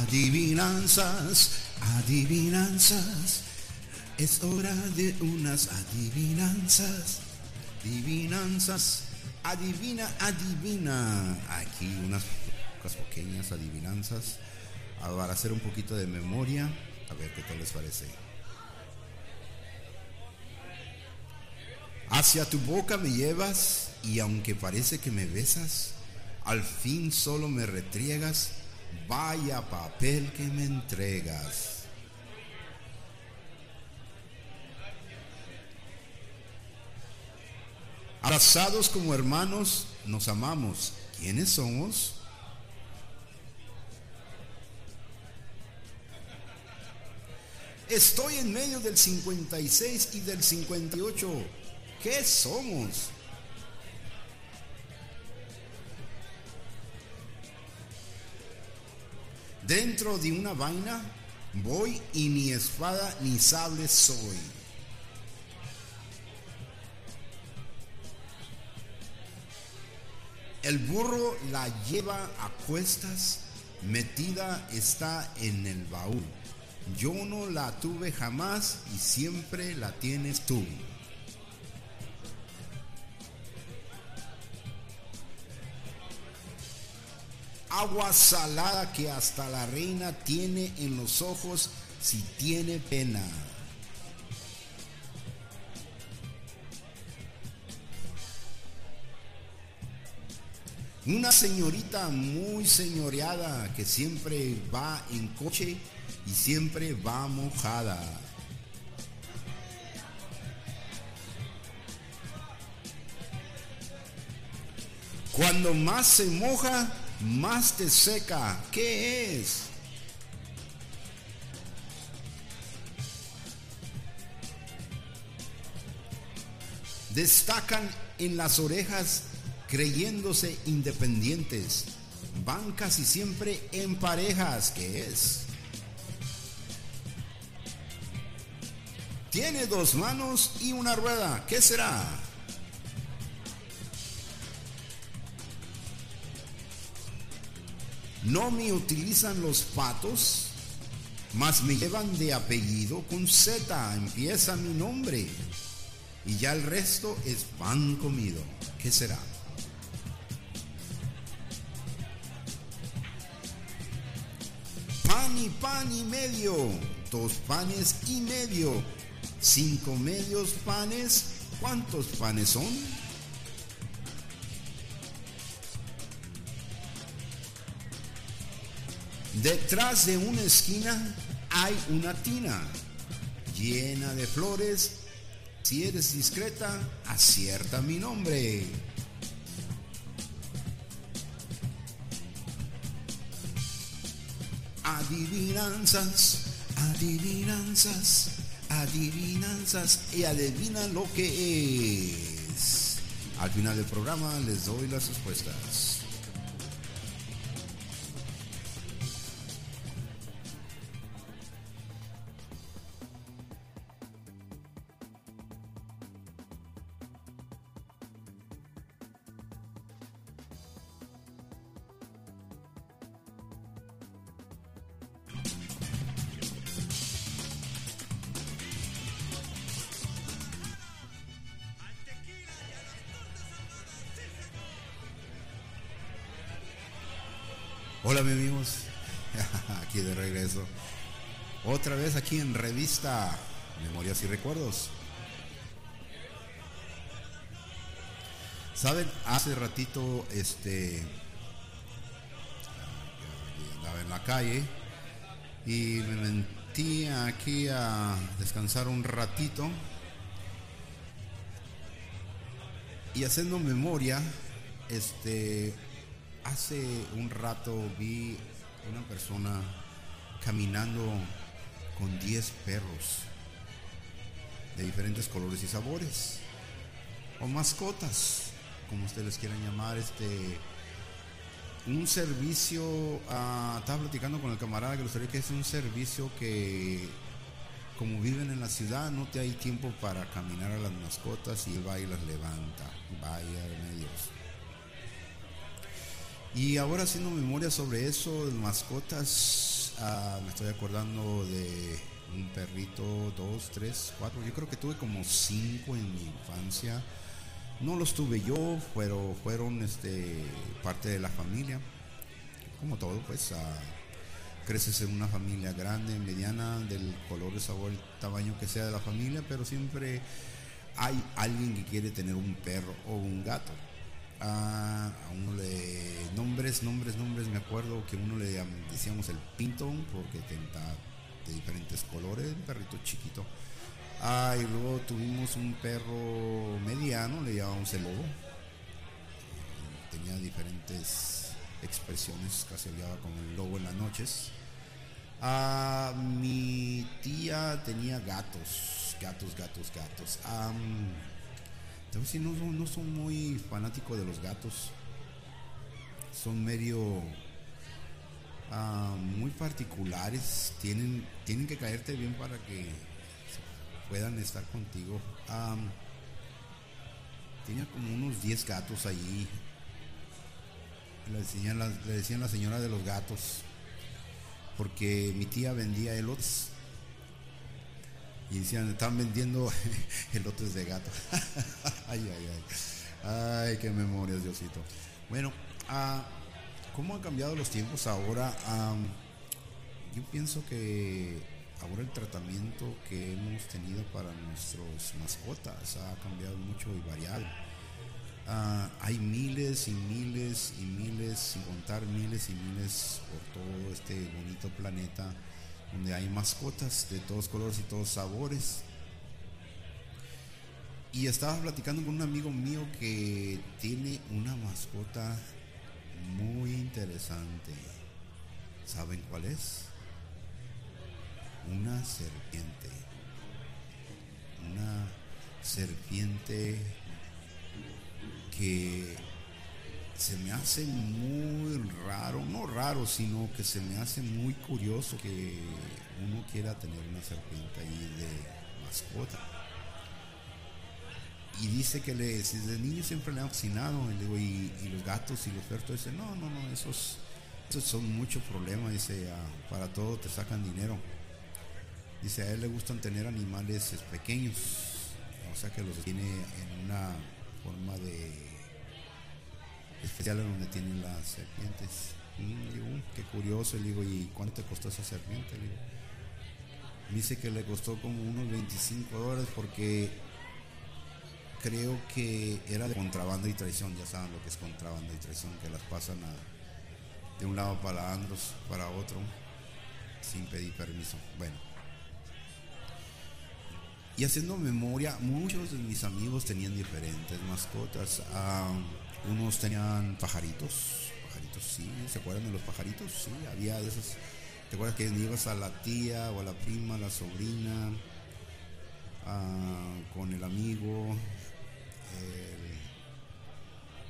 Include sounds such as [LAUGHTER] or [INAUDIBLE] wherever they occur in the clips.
Adivinanzas, adivinanzas. Es hora de unas adivinanzas. Adivinanzas. Adivina, adivina. Aquí unas, unas pequeñas adivinanzas. Para hacer un poquito de memoria. A ver qué tal les parece. Hacia tu boca me llevas y aunque parece que me besas, al fin solo me retriegas, vaya papel que me entregas. Abrazados como hermanos, nos amamos. ¿Quiénes somos? Estoy en medio del 56 y del 58. ¿Qué somos? Dentro de una vaina voy y ni espada ni sable soy. El burro la lleva a cuestas, metida está en el baúl. Yo no la tuve jamás y siempre la tienes tú. Agua salada que hasta la reina tiene en los ojos si tiene pena. Una señorita muy señoreada que siempre va en coche y siempre va mojada. Cuando más se moja, más te seca. ¿Qué es? Destacan en las orejas creyéndose independientes. Van casi siempre en parejas. ¿Qué es? Tiene dos manos y una rueda. ¿Qué será? No me utilizan los patos, mas me llevan de apellido con Z. Empieza mi nombre. Y ya el resto es pan comido. ¿Qué será? Pan y pan y medio. Dos panes y medio. Cinco medios panes. ¿Cuántos panes son? Detrás de una esquina hay una tina llena de flores. Si eres discreta, acierta mi nombre. Adivinanzas, adivinanzas, adivinanzas y adivina lo que es. Al final del programa les doy las respuestas. Hola, mis amigos. [LAUGHS] Aquí de regreso. Otra vez aquí en revista Memorias y Recuerdos. Saben, hace ratito este andaba en la calle y me metí aquí a descansar un ratito y haciendo memoria, este hace un rato vi una persona caminando con 10 perros de diferentes colores y sabores o mascotas como ustedes quieran llamar este un servicio ah, estaba platicando con el camarada que gustaría que es un servicio que como viven en la ciudad no te hay tiempo para caminar a las mascotas y él va y las levanta vaya medios y ahora haciendo memoria sobre eso, mascotas, ah, me estoy acordando de un perrito, dos, tres, cuatro. Yo creo que tuve como cinco en mi infancia. No los tuve yo, pero fueron este, parte de la familia. Como todo, pues ah, creces en una familia grande, mediana, del color, sabor, tamaño que sea de la familia, pero siempre hay alguien que quiere tener un perro o un gato. A uno le nombres, nombres, nombres, me acuerdo que uno le decíamos el pinto porque tenía de diferentes colores, un perrito chiquito. Ah, y luego tuvimos un perro mediano, le llamamos el lobo. Tenía diferentes expresiones, casi hablaba con el lobo en las noches. Ah, mi tía tenía gatos, gatos, gatos, gatos. Entonces no, son, no son muy fanáticos de los gatos. Son medio Ah, muy particulares, tienen, tienen que caerte bien para que puedan estar contigo. tenía como unos 10 gatos allí. Le decían, la, le decían la señora de los gatos, porque mi tía vendía elotes. Y decían, están vendiendo [LAUGHS] elotes de gato. [LAUGHS] ay, ay, ay. Ay, qué memorias, Diosito. Bueno, ah, ¿Cómo han cambiado los tiempos ahora? yo pienso que ahora el tratamiento que hemos tenido para nuestros mascotas ha cambiado mucho y variado. Ah, hay miles y miles y miles, sin contar miles y miles por todo este bonito planeta donde hay mascotas de todos colores y todos sabores. Y estaba platicando con un amigo mío que tiene una mascota muy interesante. ¿Saben cuál es? Una serpiente. Una serpiente que se me hace muy raro, no raro, sino que se me hace muy curioso que uno quiera tener una serpiente ahí de mascota y dice que le, desde niño siempre le han fascinado, y, los gatos y los perros, dice, no, no, no, esos, esos son muchos problemas, dice, ah, para todo te sacan dinero. Dice, a él le gustan tener animales pequeños, o sea que los tiene en una forma de especial en donde tienen las serpientes. Y digo, qué curioso, le digo, ¿y cuánto te costó esa serpiente? dice que le costó como unos 25 dólares porque creo que era de contrabando y traición, ya saben lo que es contrabando y traición, que las pasan de un lado para Andros, para otro, sin pedir permiso. Bueno. Y haciendo memoria, muchos de mis amigos tenían diferentes mascotas. Unos tenían pajaritos, pajaritos, sí, ¿se acuerdan de los pajaritos? Sí, había de esos. ¿Te acuerdas que ibas a la tía o a la prima, la sobrina, ah, con el amigo,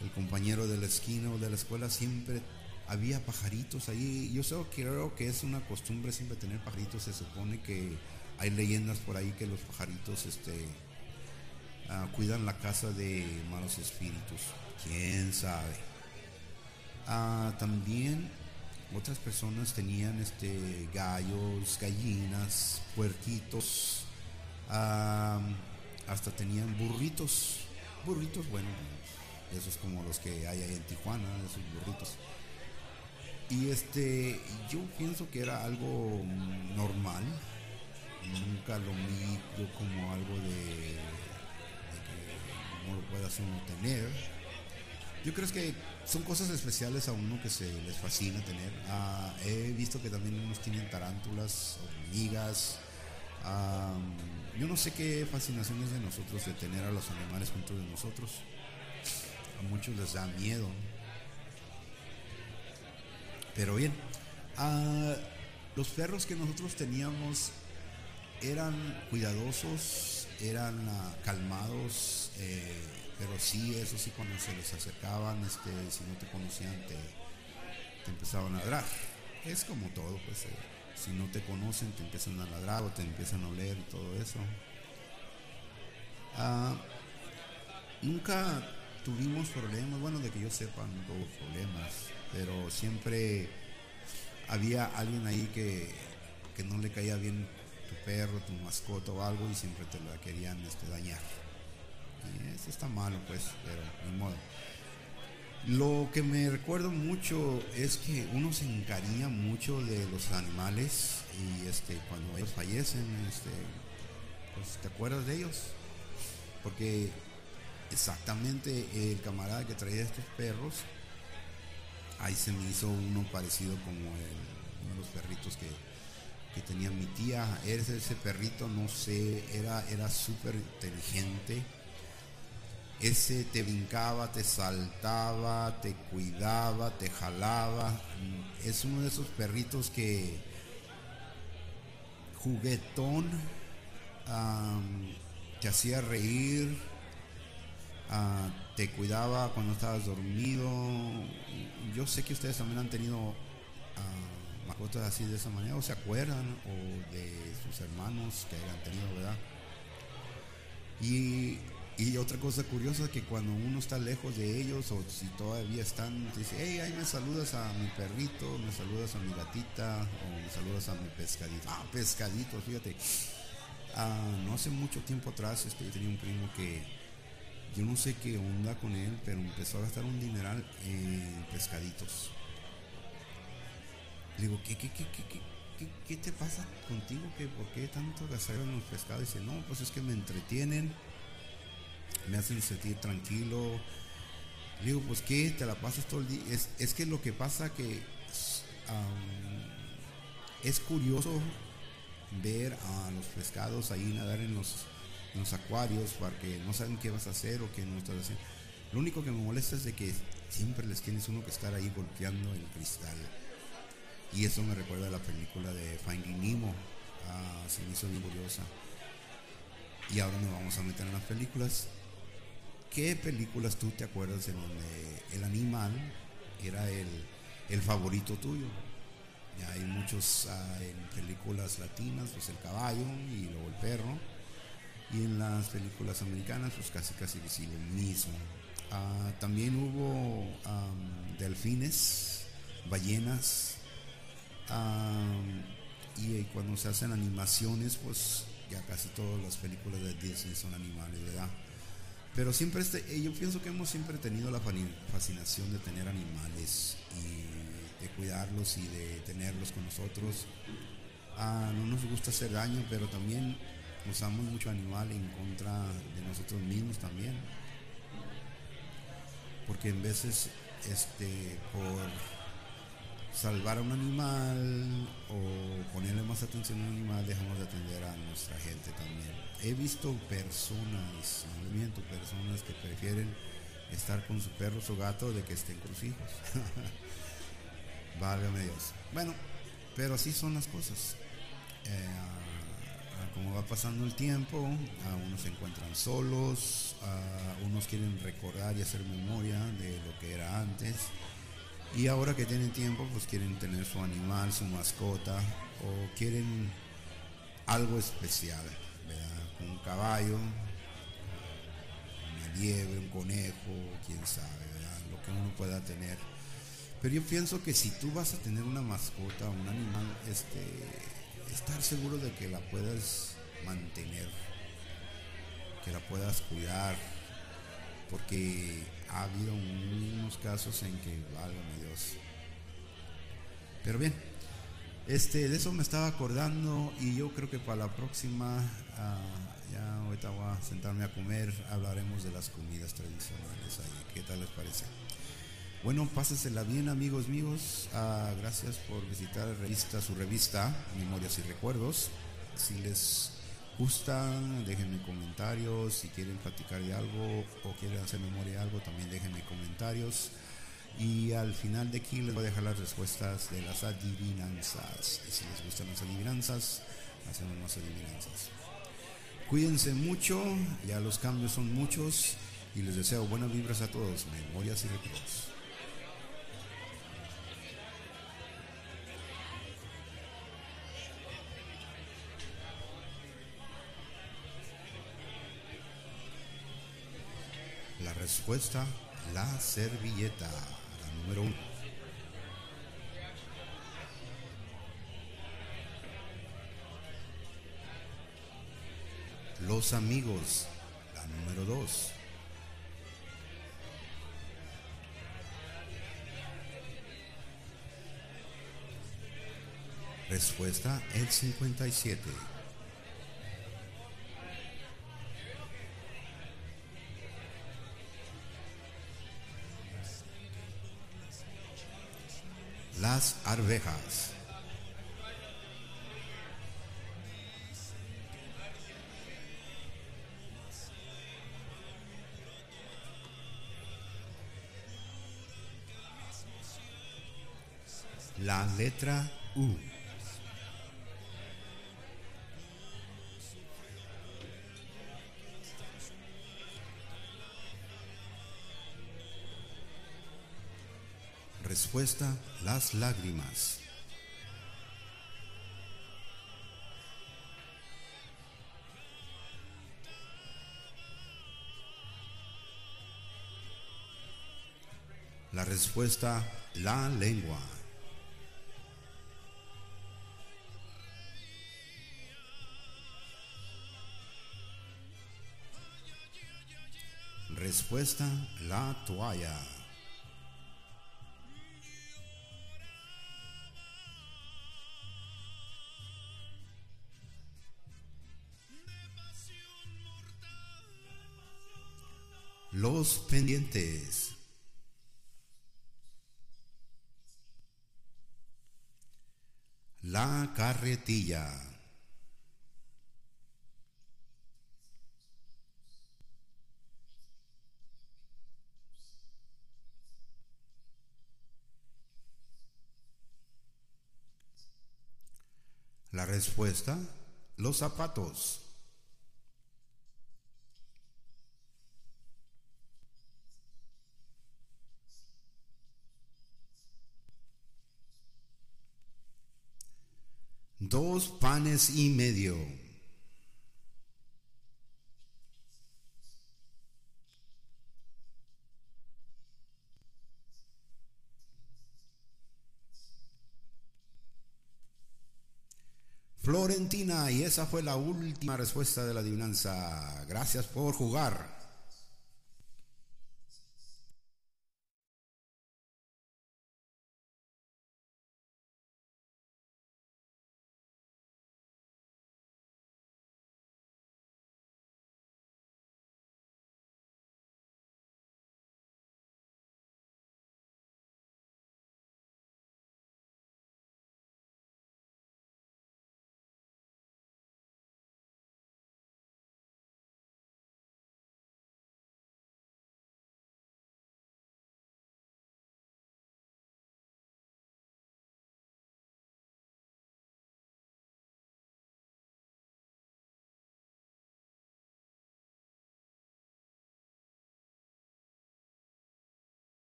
el, compañero de la esquina o de la escuela siempre había pajaritos ahí. Yo sé, creo que es una costumbre siempre tener pajaritos. Se supone que hay leyendas por ahí que los pajaritos este, ah, cuidan la casa de malos espíritus. ¿Quién sabe? Ah, también otras personas tenían este, gallos, gallinas, puerquitos, ah, hasta tenían burritos burritos, bueno, esos como los que hay ahí en Tijuana, esos burritos. Y este, yo pienso que era algo normal, nunca lo vi como algo de, que no lo puedas uno tener. Yo creo que son cosas especiales a uno que se les fascina tener. Ah, he visto que también unos tienen tarántulas, hormigas, yo no sé qué fascinación es de nosotros de tener a los animales junto de nosotros. A muchos les da miedo. Pero bien, los perros que nosotros teníamos eran cuidadosos, eran ah, calmados, eh, pero sí, eso sí, cuando se les acercaban, este, si no te conocían, te, empezaban a ladrar. Es como todo, pues. Eh, si no te conocen, te empiezan a ladrar o te empiezan a oler y todo eso. Ah, nunca tuvimos problemas, bueno, de que yo sepa, no tuvo problemas, pero siempre había alguien ahí que, que no le caía bien tu perro, tu mascota o algo y siempre te la querían este, dañar. Y eso está malo, pues, pero ni modo. Lo que me recuerdo mucho es que uno se encariña mucho de los animales y este cuando ellos fallecen, este, pues te acuerdas de ellos. Porque exactamente el camarada que traía estos perros, ahí se me hizo uno parecido como uno de los perritos que, que tenía mi tía. Ese, ese perrito, no sé, era, era súper inteligente ese te brincaba, te saltaba, te cuidaba, te jalaba. Es uno de esos perritos que juguetón, te hacía reír, ah, te cuidaba cuando estabas dormido. Yo sé que ustedes también han tenido uh, mascotas así de esa manera, o se acuerdan, o de sus hermanos que hayan tenido, ¿verdad? Y y otra cosa curiosa que cuando uno está lejos de ellos o si todavía están, dice, hey, ahí me saludas a mi perrito, me saludas a mi gatita o me saludas a mi pescadito. Ah, pescadito, fíjate. Ah, no hace mucho tiempo atrás este, yo tenía un primo que yo no sé qué onda con él, pero empezó a gastar un dineral en pescaditos. Le digo, ¿qué, qué, qué, qué, qué, te pasa contigo? ¿Qué, ¿Por qué tanto gastar en los pescados? dice, no, pues es que me entretienen me hacen sentir tranquilo. digo, pues que te la pasas todo el día. Es, que lo que pasa que es curioso ver a los pescados ahí nadar en los, en los acuarios porque no saben qué vas a hacer o qué no estás haciendo. Lo único que me molesta es de que siempre les tienes uno que estar ahí golpeando el cristal. Y eso me recuerda a la película de Finding Nemo. Ah, se me hizo curiosa. Y ahora nos vamos a meter en las películas. ¿Qué películas tú te acuerdas en donde el animal era el, favorito tuyo? Ya hay muchos ah, en películas latinas, pues el caballo y luego el perro. Y en las películas americanas, pues casi casi lo mismo. Ah, también hubo delfines, ballenas. y cuando se hacen animaciones, pues ya casi todas las películas de Disney son animales, ¿verdad? Pero siempre, este, eh, yo pienso que hemos siempre tenido la fascinación de tener animales y de cuidarlos y de tenerlos con nosotros. Ah, no nos gusta hacer daño, pero también usamos mucho animal en contra de nosotros mismos también. Porque en veces, este, por salvar a un animal o ponerle más atención a un animal, dejamos de atender a nuestra gente también. He visto personas, movimiento, personas que prefieren estar con su perro, su gato, de que estén con sus hijos. [LAUGHS] Válgame Dios. Bueno, pero así son las cosas. Eh, como va pasando el tiempo, a unos se encuentran solos, a unos quieren recordar y hacer memoria de lo que era antes y ahora que tienen tiempo, pues quieren tener su animal, su mascota, o quieren algo especial, ¿verdad? Un caballo, una liebre, un conejo, quién sabe, ¿verdad? Lo que uno pueda tener. Pero yo pienso que si tú vas a tener una mascota, un animal, este, estar seguro de que la puedas mantener, que la puedas cuidar, porque ha habido unos casos en que, válgame Dios. Pero bien, este, de eso me estaba acordando y yo creo que para la próxima, ah, ya ahorita voy a sentarme a comer, hablaremos de las comidas tradicionales ahí. ¿Qué tal les parece? Bueno, pásensela bien amigos míos. Ah, gracias por visitar revista, su revista Memorias y Recuerdos. Si les gustan, déjenme comentarios, si quieren platicar de algo o quieren hacer memoria de algo, también déjenme comentarios. Y al final de aquí les voy a dejar las respuestas de las adivinanzas. Y si les gustan las adivinanzas, hacemos más adivinanzas. Cuídense mucho, ya los cambios son muchos y les deseo buenas vibras a todos, memorias y recuerdos. Respuesta, la servilleta, la número uno. Los amigos, la número dos. Respuesta, el 57. Arvejas. La letra U. Respuesta, las lágrimas. La respuesta, la lengua. Respuesta, la toalla. Los pendientes. La carretilla. La respuesta, los zapatos. Panes y medio. Florentina, y esa fue la última respuesta de la adivinanza. Gracias por jugar.